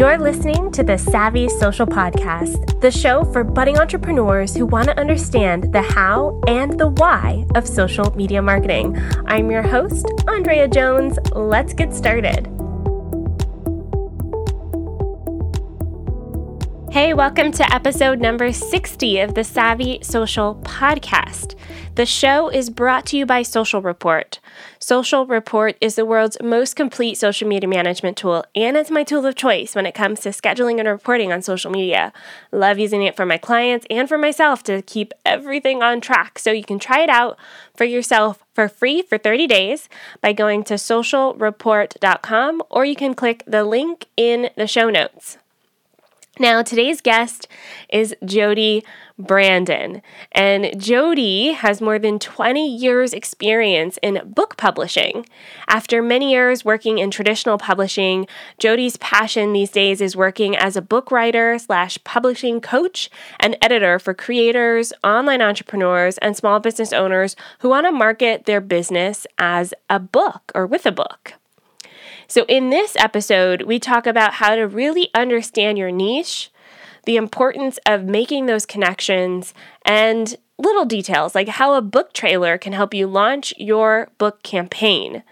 You're listening to the Savvy Social Podcast, the show for budding entrepreneurs who want to understand the how and the why of social media marketing. I'm your host, Andrea Jones. Let's get started. Hey, welcome to episode number 60 of the Savvy Social Podcast. The show is brought to you by Social Report. Social Report is the world's most complete social media management tool, and it's my tool of choice when it comes to scheduling and reporting on social media. Love using it for my clients and for myself to keep everything on track. So you can try it out for yourself for free for 30 days by going to socialreport.com or you can click the link in the show notes. Now, today's guest is Jody Brandon. And Jody has more than 20 years' experience in book publishing. After many years working in traditional publishing, Jody's passion these days is working as a book writer slash publishing coach and editor for creators, online entrepreneurs, and small business owners who want to market their business as a book or with a book. So, in this episode, we talk about how to really understand your niche, the importance of making those connections, and little details like how a book trailer can help you launch your book campaign.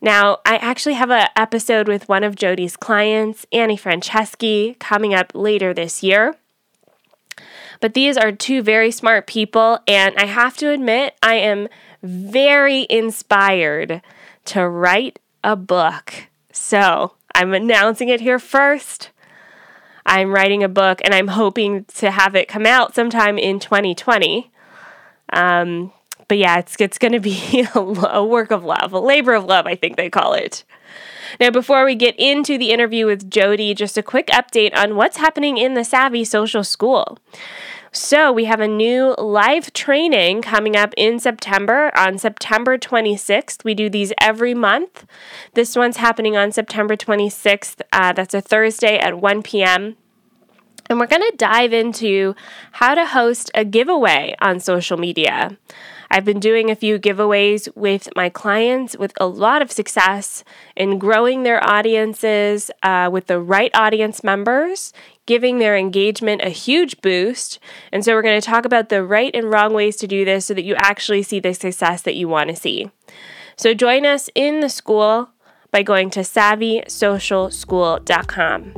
Now, I actually have an episode with one of Jody's clients, Annie Franceschi, coming up later this year. But these are two very smart people, and I have to admit, I am very inspired to write a book. So I'm announcing it here first. I'm writing a book and I'm hoping to have it come out sometime in 2020. Um, but yeah, it's, it's going to be a, a work of love, a labor of love, I think they call it. Now, before we get into the interview with Jody, just a quick update on what's happening in the Savvy Social School. So, we have a new live training coming up in September on September 26th. We do these every month. This one's happening on September 26th. Uh, that's a Thursday at 1 p.m. And we're going to dive into how to host a giveaway on social media. I've been doing a few giveaways with my clients with a lot of success in growing their audiences uh, with the right audience members, giving their engagement a huge boost. And so, we're going to talk about the right and wrong ways to do this so that you actually see the success that you want to see. So, join us in the school by going to savvysocialschool.com.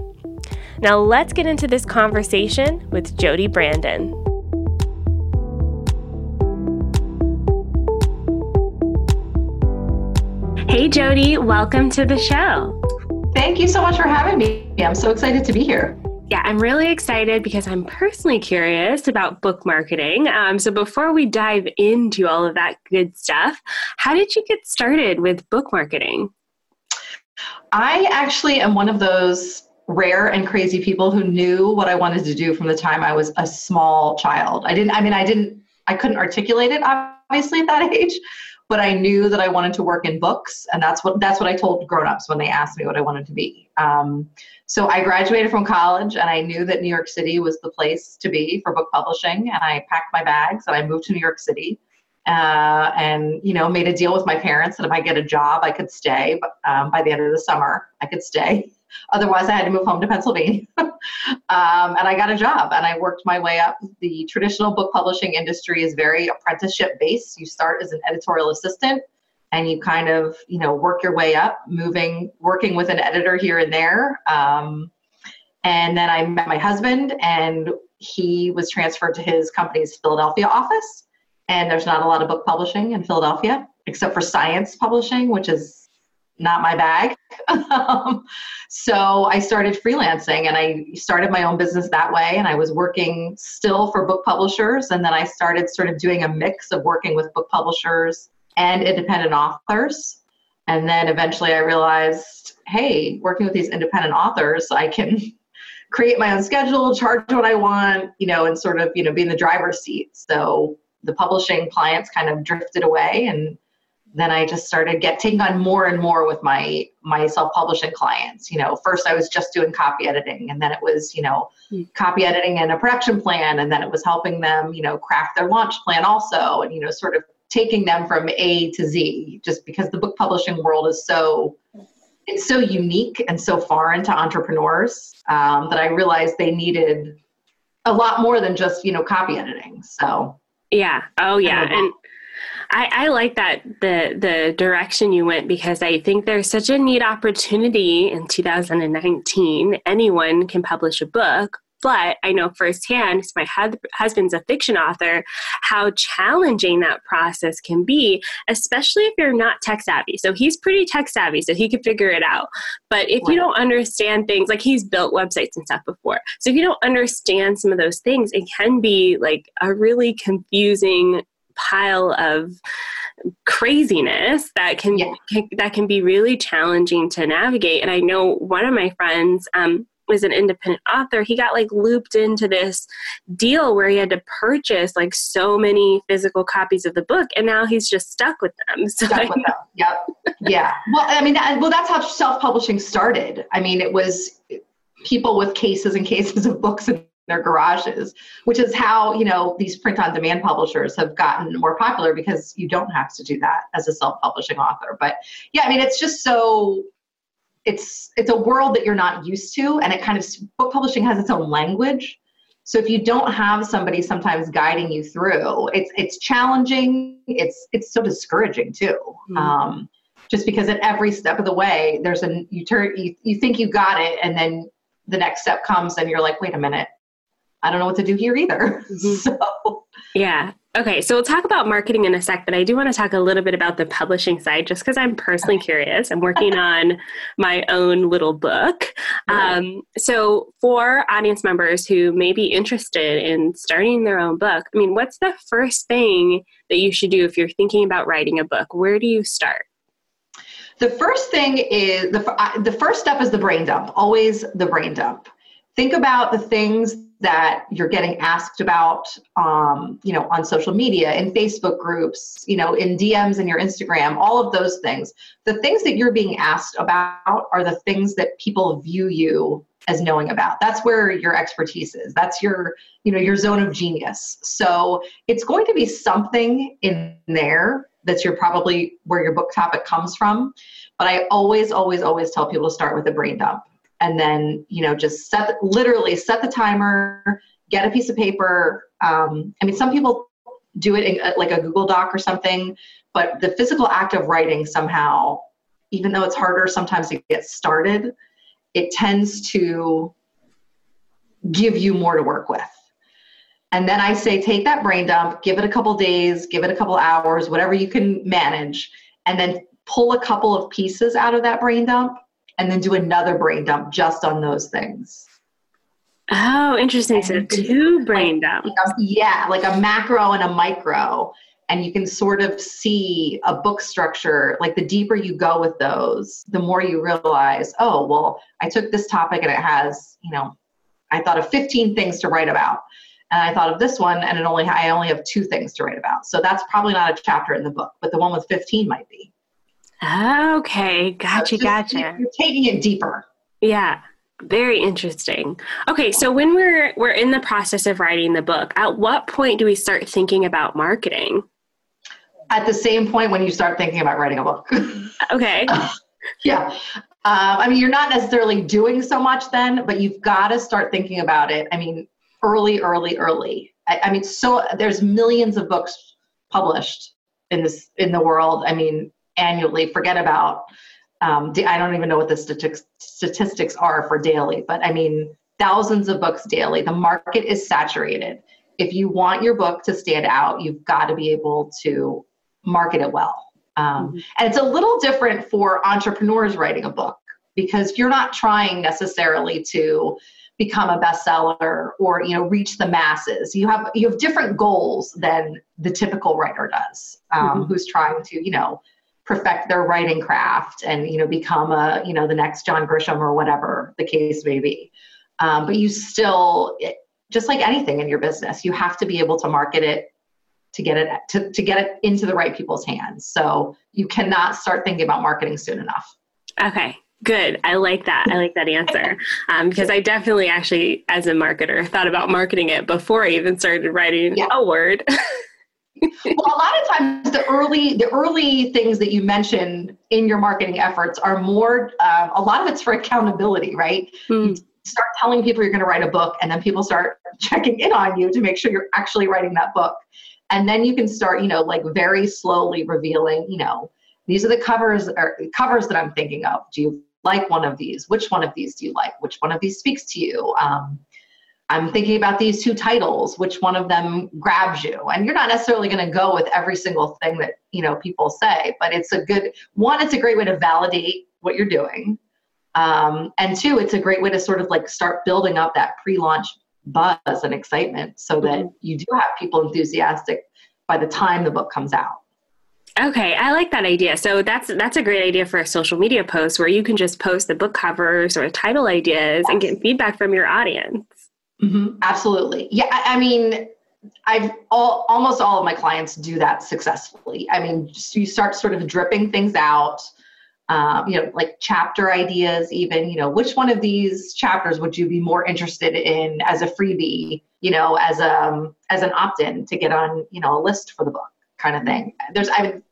Now, let's get into this conversation with Jody Brandon. Hey, Jody, welcome to the show. Thank you so much for having me. I'm so excited to be here. Yeah, I'm really excited because I'm personally curious about book marketing. Um, so, before we dive into all of that good stuff, how did you get started with book marketing? I actually am one of those rare and crazy people who knew what I wanted to do from the time I was a small child. I didn't, I mean, I didn't, I couldn't articulate it obviously at that age, but I knew that I wanted to work in books, and that's what that's what I told grown-ups when they asked me what I wanted to be. Um, so I graduated from college, and I knew that New York City was the place to be for book publishing, and I packed my bags and I moved to New York City. Uh, and you know made a deal with my parents that if I get a job I could stay but um, by the end of the summer I could stay Otherwise, I had to move home to Pennsylvania. um, and I got a job and I worked my way up. The traditional book publishing industry is very apprenticeship based. You start as an editorial assistant and you kind of, you know, work your way up, moving, working with an editor here and there. Um, and then I met my husband and he was transferred to his company's Philadelphia office. And there's not a lot of book publishing in Philadelphia, except for science publishing, which is not my bag. um, so I started freelancing and I started my own business that way. And I was working still for book publishers. And then I started sort of doing a mix of working with book publishers and independent authors. And then eventually I realized, hey, working with these independent authors, I can create my own schedule, charge what I want, you know, and sort of, you know, be in the driver's seat. So the publishing clients kind of drifted away and then I just started getting on more and more with my my self-publishing clients. You know, first I was just doing copy editing and then it was, you know, mm. copy editing and a production plan and then it was helping them, you know, craft their launch plan also and you know, sort of taking them from A to Z just because the book publishing world is so it's so unique and so foreign to entrepreneurs um, that I realized they needed a lot more than just you know copy editing. So yeah, oh yeah, and I, I like that the the direction you went because I think there's such a neat opportunity in 2019. Anyone can publish a book, but I know firsthand, because my husband's a fiction author, how challenging that process can be, especially if you're not tech savvy. So he's pretty tech savvy, so he could figure it out. But if you don't understand things, like he's built websites and stuff before. So if you don't understand some of those things, it can be like a really confusing pile of craziness that can, yeah. can, that can be really challenging to navigate. And i know one of my friends um, was an independent author. He got like looped into this deal where he had to purchase like so many physical copies of the book and now he's just stuck with them. So stuck with them. yep. Yeah. Well i mean that, well that's how self-publishing started. I mean it was people with cases and cases of books in their garages, which is how, you know, these print on demand publishers have gotten more popular because you don't have to do that as a self-publishing author. But yeah, I mean, it's just so it's it's a world that you're not used to and it kind of book publishing has its own language. So if you don't have somebody sometimes guiding you through, it's it's challenging. It's it's so discouraging too. Mm-hmm. Um, just because at every step of the way, there's a you turn you, you think you got it, and then the next step comes, and you're like, wait a minute, I don't know what to do here either. Mm-hmm. So, yeah. Okay, so we'll talk about marketing in a sec, but I do want to talk a little bit about the publishing side just because I'm personally curious. I'm working on my own little book. Um, so, for audience members who may be interested in starting their own book, I mean, what's the first thing that you should do if you're thinking about writing a book? Where do you start? The first thing is the, the first step is the brain dump, always the brain dump. Think about the things that you're getting asked about um, you know on social media in facebook groups you know in dms in your instagram all of those things. The things that you're being asked about are the things that people view you as knowing about. That's where your expertise is. That's your you know your zone of genius. So it's going to be something in there that's your probably where your book topic comes from. But i always always always tell people to start with a brain dump and then you know just set literally set the timer get a piece of paper um, i mean some people do it in uh, like a google doc or something but the physical act of writing somehow even though it's harder sometimes to get started it tends to give you more to work with. And then i say take that brain dump give it a couple days give it a couple hours whatever you can manage and then pull a couple of pieces out of that brain dump and then do another brain dump just on those things. Oh, interesting. So two brain dumps. Like yeah, like a macro and a micro. And you can sort of see a book structure. Like the deeper you go with those, the more you realize, oh, well, I took this topic and it has, you know, I thought of 15 things to write about. And I thought of this one and it only I only have two things to write about. So that's probably not a chapter in the book, but the one with 15 might be. Okay, gotcha, just, gotcha. You're taking it deeper. Yeah, very interesting. Okay, so when we're we're in the process of writing the book, at what point do we start thinking about marketing? At the same point when you start thinking about writing a book. Okay. yeah. Um, I mean, you're not necessarily doing so much then, but you've got to start thinking about it. I mean, early, early, early. I, I mean, so there's millions of books published in this in the world. I mean, annually. Forget about, um, I don't even know what the statistics, statistics are for daily, but I mean, thousands of books daily. The market is saturated. If you want your book to stand out, you've got to be able to market it well. Um, mm-hmm. And it's a little different for entrepreneurs writing a book because you're not trying necessarily to become a bestseller or you know reach the masses you have you have different goals than the typical writer does um, mm-hmm. who's trying to you know perfect their writing craft and you know become a you know the next john grisham or whatever the case may be um, but you still just like anything in your business you have to be able to market it to get it to, to get it into the right people's hands so you cannot start thinking about marketing soon enough okay Good. I like that. I like that answer um, because I definitely actually, as a marketer, thought about marketing it before I even started writing yeah. a word. well, a lot of times the early the early things that you mentioned in your marketing efforts are more. Um, a lot of it's for accountability, right? Mm. start telling people you're going to write a book, and then people start checking in on you to make sure you're actually writing that book, and then you can start, you know, like very slowly revealing, you know, these are the covers or covers that I'm thinking of. Do you like one of these? Which one of these do you like? Which one of these speaks to you? Um, I'm thinking about these two titles. Which one of them grabs you? And you're not necessarily going to go with every single thing that you know people say, but it's a good one. It's a great way to validate what you're doing, um, and two, it's a great way to sort of like start building up that pre-launch buzz and excitement, so that mm-hmm. you do have people enthusiastic by the time the book comes out. Okay, I like that idea. So that's that's a great idea for a social media post where you can just post the book covers or title ideas yes. and get feedback from your audience. Mm-hmm. Absolutely. Yeah, I, I mean, I've all almost all of my clients do that successfully. I mean, you start sort of dripping things out. Um, you know, like chapter ideas, even, you know, which one of these chapters would you be more interested in as a freebie, you know, as a um, as an opt-in to get on, you know, a list for the book kind of thing. There's I mean,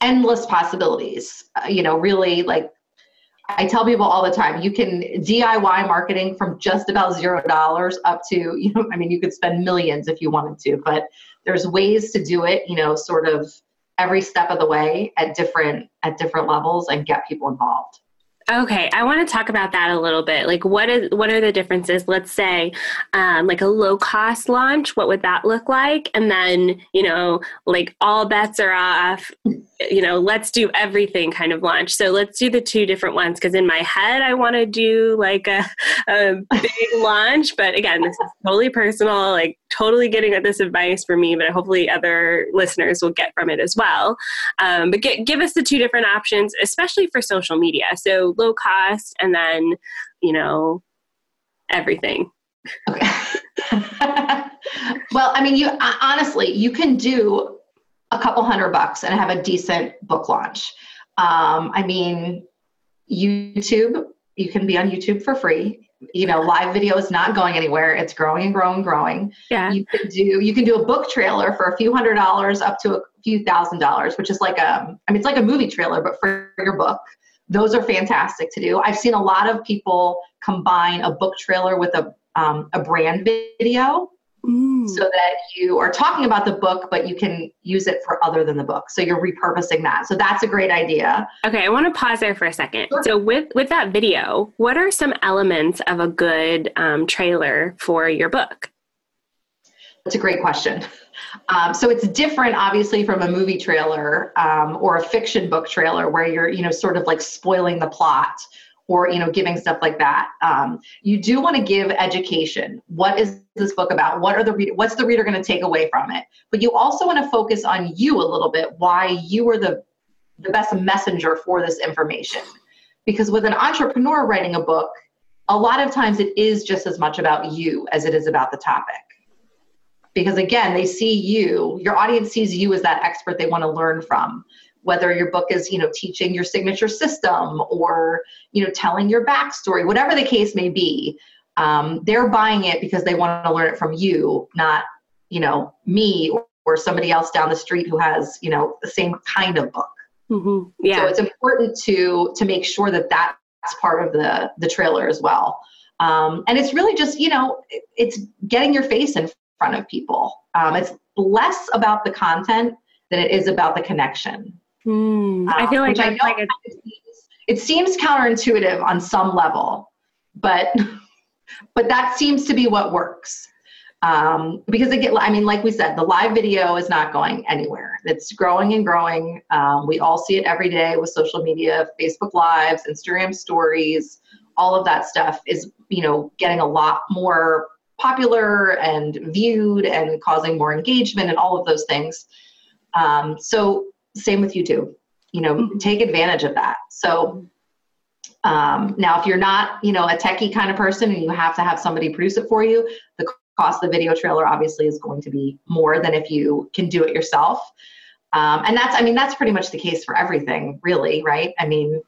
endless possibilities. Uh, you know, really like I tell people all the time, you can DIY marketing from just about zero dollars up to, you know, I mean, you could spend millions if you wanted to, but there's ways to do it, you know, sort of every step of the way at different at different levels and get people involved. Okay, I want to talk about that a little bit. Like, what is what are the differences? Let's say, um, like a low cost launch. What would that look like? And then, you know, like all bets are off you know, let's do everything kind of launch. So let's do the two different ones because in my head I want to do like a, a big launch, but again, this is totally personal, like totally getting this advice for me, but hopefully other listeners will get from it as well. Um, but get, give us the two different options, especially for social media. So low cost and then, you know, everything. Okay. well, I mean, you honestly, you can do a couple hundred bucks and have a decent book launch. Um, I mean, YouTube, you can be on YouTube for free. You know, live video is not going anywhere. It's growing and growing and growing. Yeah. You can do you can do a book trailer for a few hundred dollars up to a few thousand dollars, which is like a I mean it's like a movie trailer, but for your book. Those are fantastic to do. I've seen a lot of people combine a book trailer with a um, a brand video Mm. so that you are talking about the book, but you can use it for other than the book. So you're repurposing that. So that's a great idea. Okay, I want to pause there for a second. Sure. So with with that video, what are some elements of a good um, trailer for your book? That's a great question. Um, so it's different, obviously, from a movie trailer um, or a fiction book trailer where you're, you know, sort of like spoiling the plot or you know giving stuff like that. Um, you do want to give education. What is this book about? What are the what's the reader going to take away from it? But you also want to focus on you a little bit why you are the the best messenger for this information. Because with an entrepreneur writing a book a lot of times it is just as much about you as it is about the topic. Because again they see you your audience sees you as that expert they want to learn from whether your book is you know teaching your signature system or you know telling your backstory whatever the case may be um, they're buying it because they want to learn it from you not you know me or, or somebody else down the street who has you know the same kind of book. Mm-hmm. yeah. so it's important to to make sure that that's part of the the trailer as well. Um, and it's really just you know it's getting your face in front of people. Um, it's less about the content than it is about the connection Mm, I feel like, um, I like it seems counterintuitive on some level, but but that seems to be what works. Um, because again, I mean, like we said, the live video is not going anywhere. It's growing and growing. Um, we all see it every day with social media, Facebook Lives, Instagram Stories, all of that stuff is you know getting a lot more popular and viewed and causing more engagement and all of those things. Um, so same with YouTube. You know, mm-hmm. take advantage of that. So um, now, if you're not, you know, a techie kind of person and you have to have somebody produce it for you, the cost of the video trailer obviously is going to be more than if you can do it yourself. Um, and that's, I mean, that's pretty much the case for everything, really, right? I mean,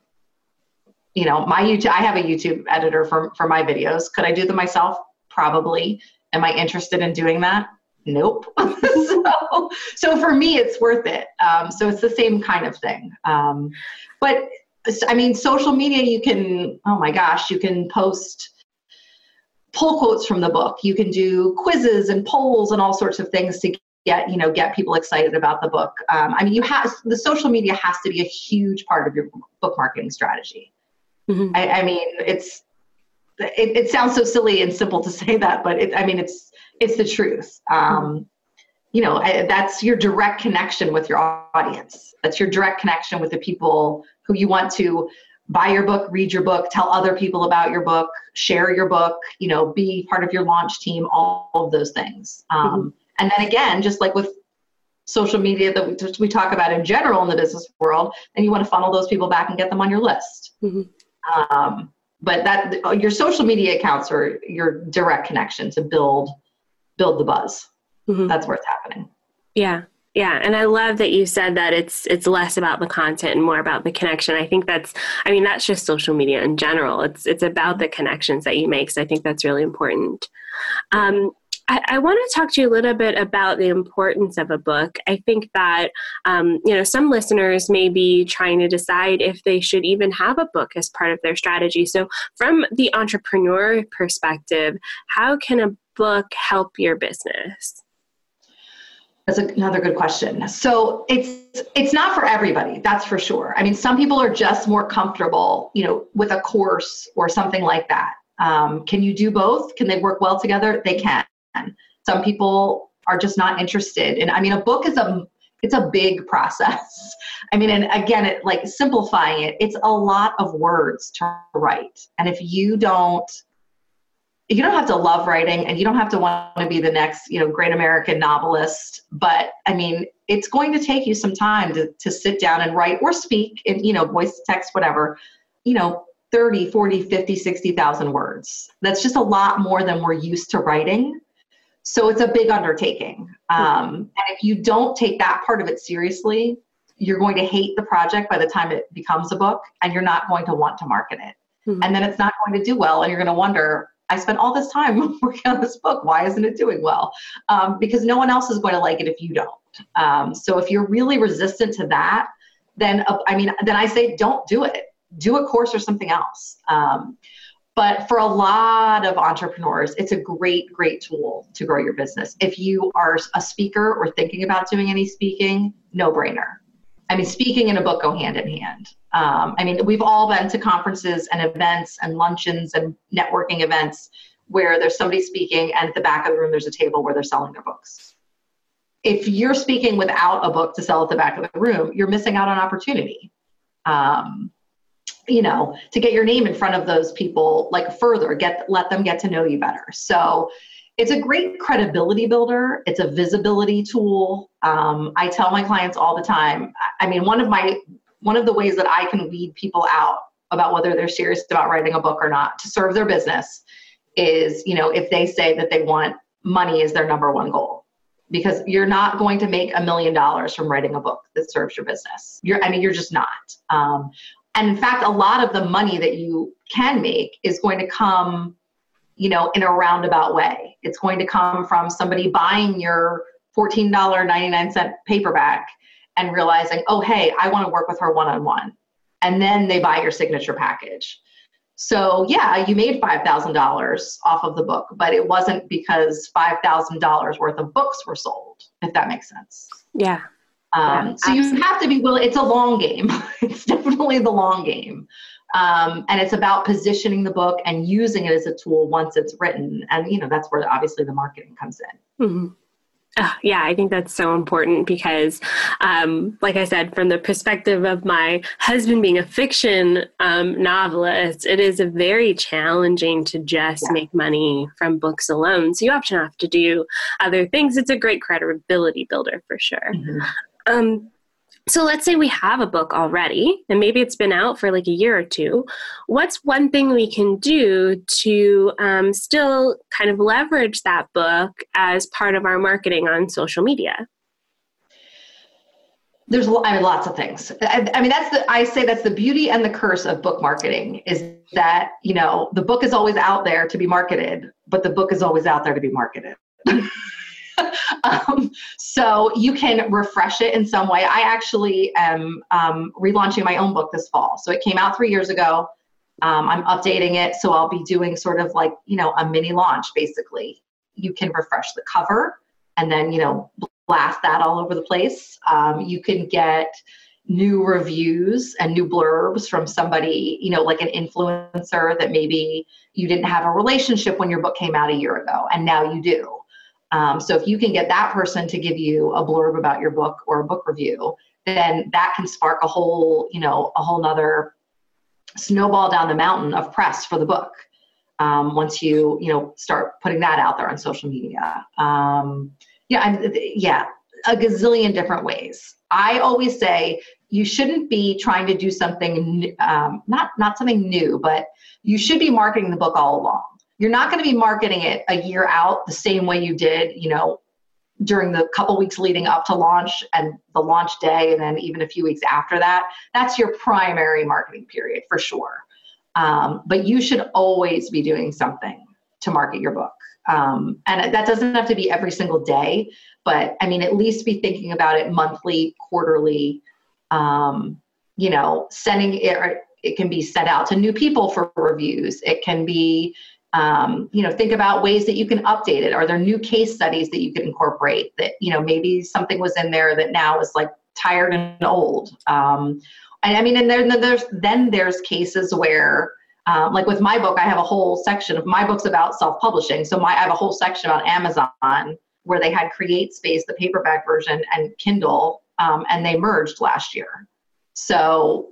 you know, my YouTube, I have a YouTube editor for for my videos. Could I do them myself? Probably. Am I interested in doing that? Nope. so, so for me, it's worth it. Um, so it's the same kind of thing. Um, but I mean, social media, you can, oh my gosh, you can post pull quotes from the book. You can do quizzes and polls and all sorts of things to get, you know, get people excited about the book. Um, I mean, you have, the social media has to be a huge part of your book marketing strategy. Mm-hmm. I, I, mean, it's, it, it, sounds so silly and simple to say that, but it, I mean, it's, it's the truth. Um, you know, I, that's your direct connection with your audience. That's your direct connection with the people who you want to buy your book, read your book, tell other people about your book, share your book, you know, be part of your launch team, all of those things. Um, mm-hmm. And then again, just like with social media that we, we talk about in general in the business world, then you want to funnel those people back and get them on your list. Mm-hmm. Um, but that your social media accounts are your direct connection to build build the buzz. Mm-hmm. That's where it's happening. Yeah. Yeah, and I love that you said that it's it's less about the content and more about the connection. I think that's I mean that's just social media in general. It's it's about the connections that you make. So I think that's really important. Um, I, I want to talk to you a little bit about the importance of a book. I think that um, you know some listeners may be trying to decide if they should even have a book as part of their strategy. So, from the entrepreneur perspective, how can a book help your business? That's another good question. So it's it's not for everybody, that's for sure. I mean, some people are just more comfortable, you know, with a course or something like that. Um, can you do both? Can they work well together? They can. Some people are just not interested. And I mean, a book is a it's a big process. I mean, and again, it like simplifying it, it's a lot of words to write. And if you don't you don't have to love writing and you don't have to want to be the next you know great american novelist but i mean it's going to take you some time to, to sit down and write or speak in you know voice text whatever you know 30 40 50 60000 words that's just a lot more than we're used to writing so it's a big undertaking um, and if you don't take that part of it seriously you're going to hate the project by the time it becomes a book and you're not going to want to market it mm-hmm. and then it's not going to do well and you're going to wonder I spent all this time working on this book. Why isn't it doing well? Um, because no one else is going to like it if you don't. Um, so if you're really resistant to that, then uh, I mean, then I say don't do it. Do a course or something else. But for a lot of entrepreneurs, it's a great, great tool to grow your business. If you are a speaker or thinking about doing any speaking, no brainer. I mean, speaking and a book go hand in hand. Um, I mean, we've all been to conferences and events and luncheons and networking events where there's somebody speaking, and at the back of the room, there's a table where they're selling their books. If you're speaking without a book to sell at the back of the room, you're missing out on opportunity. Um, you know, to get your name in front of those people, like further, get let them get to know you better. So it's a great credibility builder. It's a visibility tool. Um, I tell my clients all the time. I mean, one of my one of the ways that I can weed people out about whether they're serious about writing a book or not to serve their business is, you know, if they say that they want money as their number one goal. Because you're not going to make a million dollars from writing a book that serves your business. You're, I mean, you're just not. Um, and in fact, a lot of the money that you can make is going to come you know, in a roundabout way. It's going to come from somebody buying your $14.99 paperback and realizing, oh, hey, I want to work with her one on one. And then they buy your signature package. So, yeah, you made $5,000 off of the book, but it wasn't because $5,000 worth of books were sold, if that makes sense. Yeah. Um, so you have to be willing, it's a long game. it's definitely the long game. Um, and it's about positioning the book and using it as a tool once it's written. And, you know, that's where obviously the marketing comes in. Mm-hmm. Oh, yeah, I think that's so important because, um, like I said, from the perspective of my husband being a fiction um, novelist, it is very challenging to just yeah. make money from books alone. So you often have to do other things. It's a great credibility builder for sure. Mm-hmm. Um, so let's say we have a book already and maybe it's been out for like a year or two what's one thing we can do to um, still kind of leverage that book as part of our marketing on social media there's I mean, lots of things. I, I, mean, that's the I say that's the beauty and the curse of book marketing is that you know the book is always out there to be marketed, but the book is always out there to be marketed. um, so you can refresh it in some way. I actually am um, relaunching my own book this fall. So it came out three years ago. Um, I'm updating it, so I'll be doing sort of like you know a mini launch basically. You can refresh the cover and then you know blast that all over the place. Um, you can get new reviews and new blurbs from somebody, you know, like an influencer that maybe you didn't have a relationship when your book came out a year ago, and now you do. Um, so if you can get that person to give you a blurb about your book or a book review, then that can spark a whole, you know, a whole nother snowball down the mountain of press for the book. Um, once you, you know, start putting that out there on social media. Um, yeah, I'm, yeah, a gazillion different ways. I always say you shouldn't be trying to do something um, not not something new, but you should be marketing the book all along. You're not going to be marketing it a year out the same way you did, you know, during the couple weeks leading up to launch and the launch day, and then even a few weeks after that. That's your primary marketing period for sure. Um, but you should always be doing something to market your book. Um, and that doesn't have to be every single day, but I mean, at least be thinking about it monthly, quarterly, um, you know, sending it, it can be sent out to new people for reviews. It can be, um, you know, think about ways that you can update it. Are there new case studies that you could incorporate that, you know, maybe something was in there that now is like tired and old. Um, and I mean, and then there's, then there's cases where, um, like with my book, I have a whole section of my book's about self-publishing. So my, I have a whole section about Amazon where they had CreateSpace the paperback version, and Kindle, um, and they merged last year. So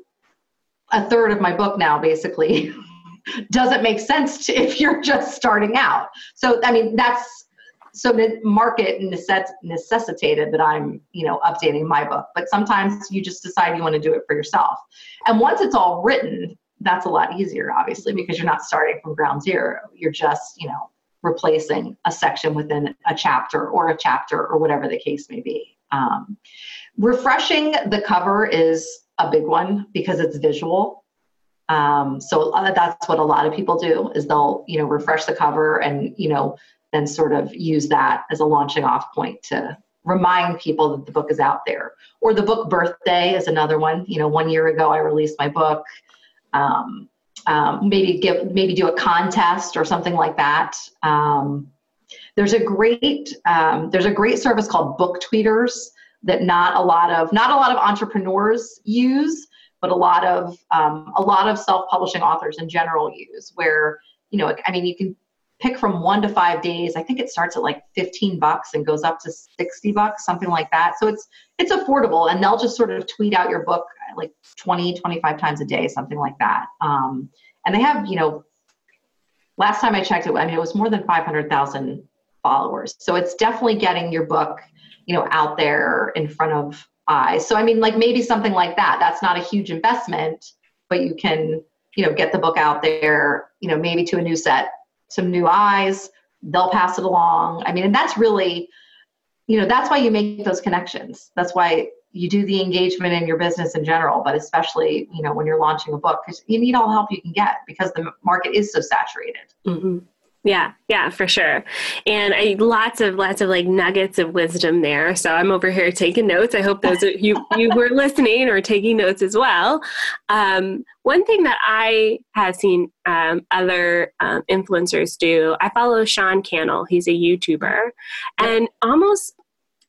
a third of my book now basically doesn't make sense to, if you're just starting out. So I mean that's so the market necess- necessitated that I'm you know updating my book. But sometimes you just decide you want to do it for yourself. And once it's all written, that's a lot easier, obviously, because you're not starting from ground zero. You're just you know replacing a section within a chapter or a chapter or whatever the case may be. Um, refreshing the cover is a big one because it's visual. Um, so that's what a lot of people do is they'll you know refresh the cover and you know then sort of use that as a launching off point to remind people that the book is out there. Or the book birthday is another one. You know, one year ago I released my book. Um, um, maybe give maybe do a contest or something like that. Um, there's a great um, there's a great service called Book Tweeters that not a lot of not a lot of entrepreneurs use, but a lot of um, a lot of self-publishing authors in general use. Where you know, I mean, you can pick from one to five days. I think it starts at like 15 bucks and goes up to 60 bucks, something like that. So it's it's affordable, and they'll just sort of tweet out your book like 20, 25 times a day, something like that. Um, and they have, you know, last time I checked it, I mean, it was more than 500,000 followers. So it's definitely getting your book, you know, out there in front of eyes. So I mean, like maybe something like that. That's not a huge investment, but you can, you know, get the book out there, you know, maybe to a new set, some new eyes. They'll pass it along. I mean, and that's really, you know, that's why you make those connections. That's why you do the engagement in your business in general, but especially, you know, when you're launching a book, because you need all the help you can get because the market is so saturated. Mm-hmm. Yeah, yeah, for sure. And I lots of lots of like nuggets of wisdom there. So I'm over here taking notes. I hope those of you you were listening or taking notes as well. Um, one thing that I have seen um, other um, influencers do, I follow Sean Cannell. He's a YouTuber, and almost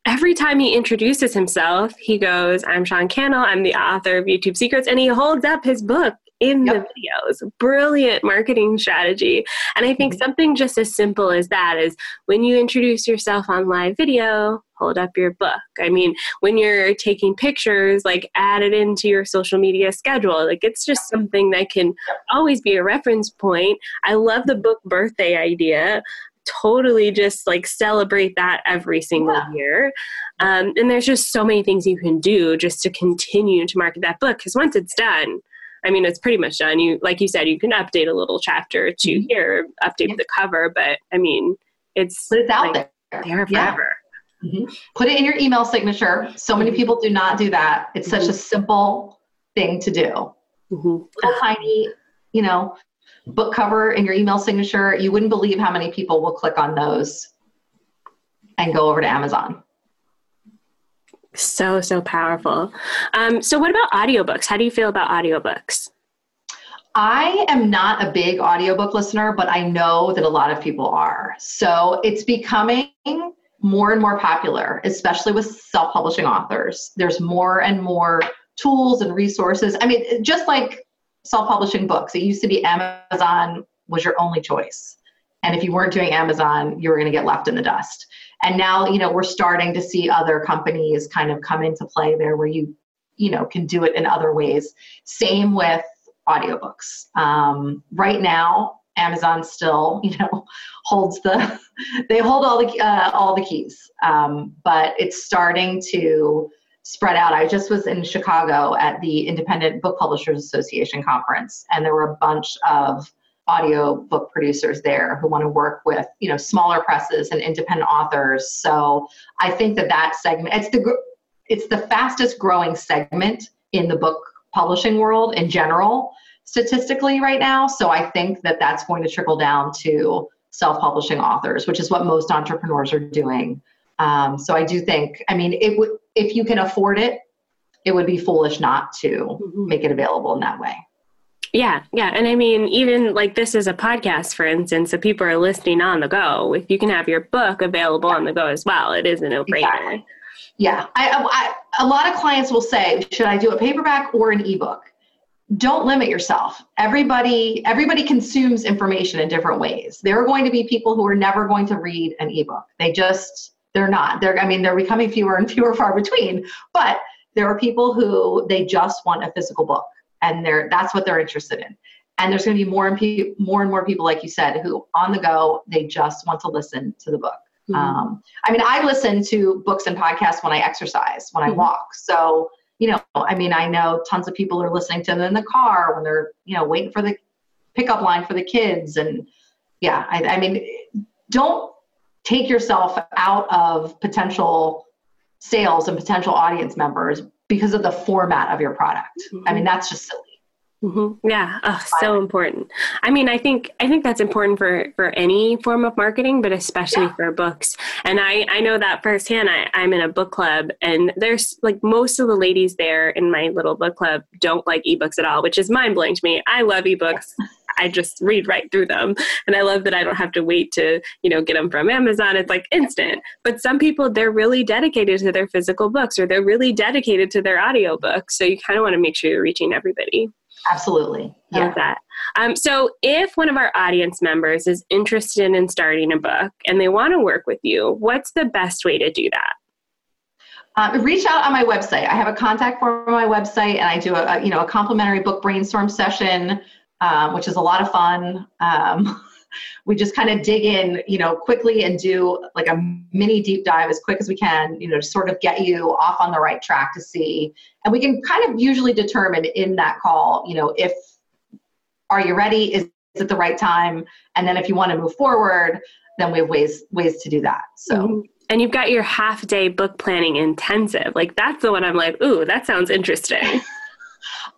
every time he introduces himself, he goes, I'm Sean Cannell, I'm the author of YouTube Secrets, and he holds up his book in yep. the videos. Brilliant marketing strategy. And I think mm-hmm. something just as simple as that is when you introduce yourself on live video, hold up your book. I mean, when you're taking pictures, like add it into your social media schedule. Like it's just something that can always be a reference point. I love the book birthday idea totally just like celebrate that every single yeah. year. Um, and there's just so many things you can do just to continue to market that book because once it's done, I mean, it's pretty much done. You, like you said, you can update a little chapter to mm-hmm. here, update yeah. the cover, but I mean, it's, but it's out like, there. there forever. Yeah. Mm-hmm. Put it in your email signature. So many mm-hmm. people do not do that. It's mm-hmm. such a simple thing to do. Mm-hmm. Little tiny, you know, book cover in your email signature. You wouldn't believe how many people will click on those and go over to Amazon. So, so powerful. Um, so, what about audiobooks? How do you feel about audiobooks? I am not a big audiobook listener, but I know that a lot of people are. So, it's becoming more and more popular, especially with self publishing authors. There's more and more tools and resources. I mean, just like self publishing books, it used to be Amazon was your only choice. And if you weren't doing Amazon, you were going to get left in the dust. And now, you know, we're starting to see other companies kind of come into play there where you, you know, can do it in other ways. Same with audiobooks. Um, right now, Amazon still, you know, holds the, they hold all the, uh, all the keys. Um, but it's starting to spread out. I just was in Chicago at the Independent Book Publishers Association conference, and there were a bunch of audio book producers there who want to work with you know smaller presses and independent authors. So i think that that segment it's the it's the fastest growing segment in the book publishing world in general statistically right now. So i think that that's going to trickle down to self-publishing authors which is what most entrepreneurs are doing. Um, so i do think i mean it would if you can afford it it would be foolish not to mm-hmm. make it available in that way yeah, yeah. And I mean, even like this is a podcast, for instance, so people are listening on the go. If you can have your book available on the go as well, it is a no brainer. Exactly. Yeah. I, I, a lot of clients will say, should I do a paperback or an ebook? Don't limit yourself. Everybody, everybody consumes information in different ways. There are going to be people who are never going to read an ebook. They just, they're not. They're, I mean, they're becoming fewer and fewer far between, but there are people who they just want a physical book and they're that's what they're interested in and there's going to be more and pe- more and more people like you said who on the go they just want to listen to the book mm-hmm. um, i mean i listen to books and podcasts when i exercise when i mm-hmm. walk so you know i mean i know tons of people are listening to them in the car when they're you know waiting for the pickup line for the kids and yeah i, I mean don't take yourself out of potential sales and potential audience members because of the format of your product. Mm-hmm. I mean, that's just silly. Mm-hmm. Yeah, oh, so important. I mean, I think I think that's important for for any form of marketing, but especially yeah. for books. And I I know that firsthand. I, I'm in a book club, and there's like most of the ladies there in my little book club don't like ebooks at all, which is mind blowing to me. I love ebooks. I just read right through them. And I love that I don't have to wait to, you know, get them from Amazon. It's like instant. But some people, they're really dedicated to their physical books or they're really dedicated to their audio books. So you kind of want to make sure you're reaching everybody. Absolutely. Yeah. Love that. Um, so, if one of our audience members is interested in starting a book and they want to work with you, what's the best way to do that? Uh, reach out on my website. I have a contact form on my website, and I do a, a you know a complimentary book brainstorm session um, which is a lot of fun. Um, we just kind of dig in, you know, quickly and do like a mini deep dive as quick as we can, you know, to sort of get you off on the right track to see. And we can kind of usually determine in that call, you know, if are you ready? Is, is it the right time? And then if you want to move forward, then we have ways ways to do that. So. Mm-hmm and you've got your half day book planning intensive. Like that's the one I'm like, ooh, that sounds interesting.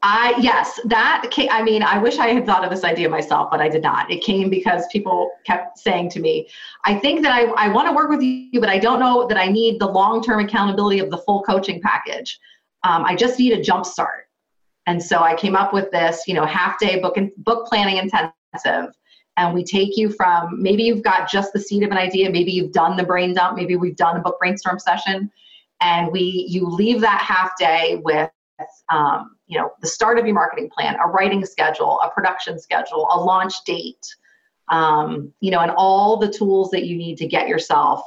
I yes, that came, I mean, I wish I had thought of this idea myself, but I did not. It came because people kept saying to me, "I think that I, I want to work with you, but I don't know that I need the long-term accountability of the full coaching package. Um, I just need a jump start." And so I came up with this, you know, half-day book and book planning intensive, and we take you from maybe you've got just the seed of an idea, maybe you've done the brain dump, maybe we've done a book brainstorm session, and we you leave that half day with um, you know the start of your marketing plan a writing schedule a production schedule a launch date um, you know and all the tools that you need to get yourself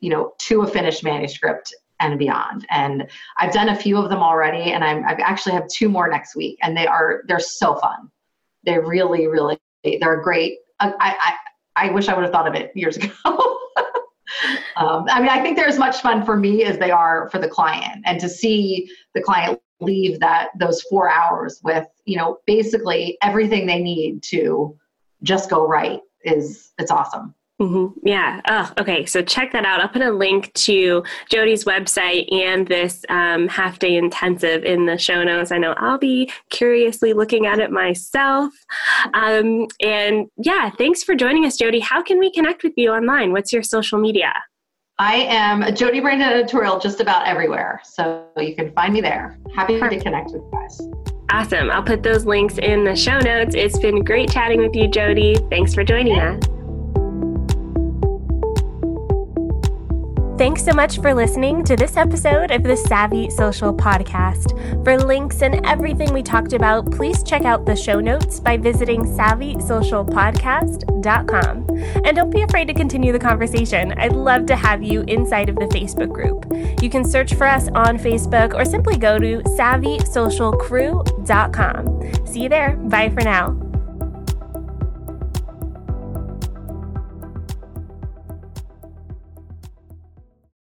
you know to a finished manuscript and beyond. And i've done a few of them already and I'm, i actually have two more next week and they are they're so fun. They really really they're great. I, I i wish i would have thought of it years ago. Um, i mean i think they're as much fun for me as they are for the client and to see the client leave that those four hours with you know basically everything they need to just go right is it's awesome Mm-hmm. Yeah. Oh, okay. So check that out. I'll put a link to Jody's website and this um, half day intensive in the show notes. I know I'll be curiously looking at it myself. Um, and yeah, thanks for joining us, Jody. How can we connect with you online? What's your social media? I am a Jody Brandon editorial just about everywhere. So you can find me there. Happy to connect with you guys. Awesome. I'll put those links in the show notes. It's been great chatting with you, Jody. Thanks for joining us. Thanks so much for listening to this episode of the Savvy Social Podcast. For links and everything we talked about, please check out the show notes by visiting savvysocialpodcast.com. And don't be afraid to continue the conversation. I'd love to have you inside of the Facebook group. You can search for us on Facebook or simply go to savvysocialcrew.com. See you there. Bye for now.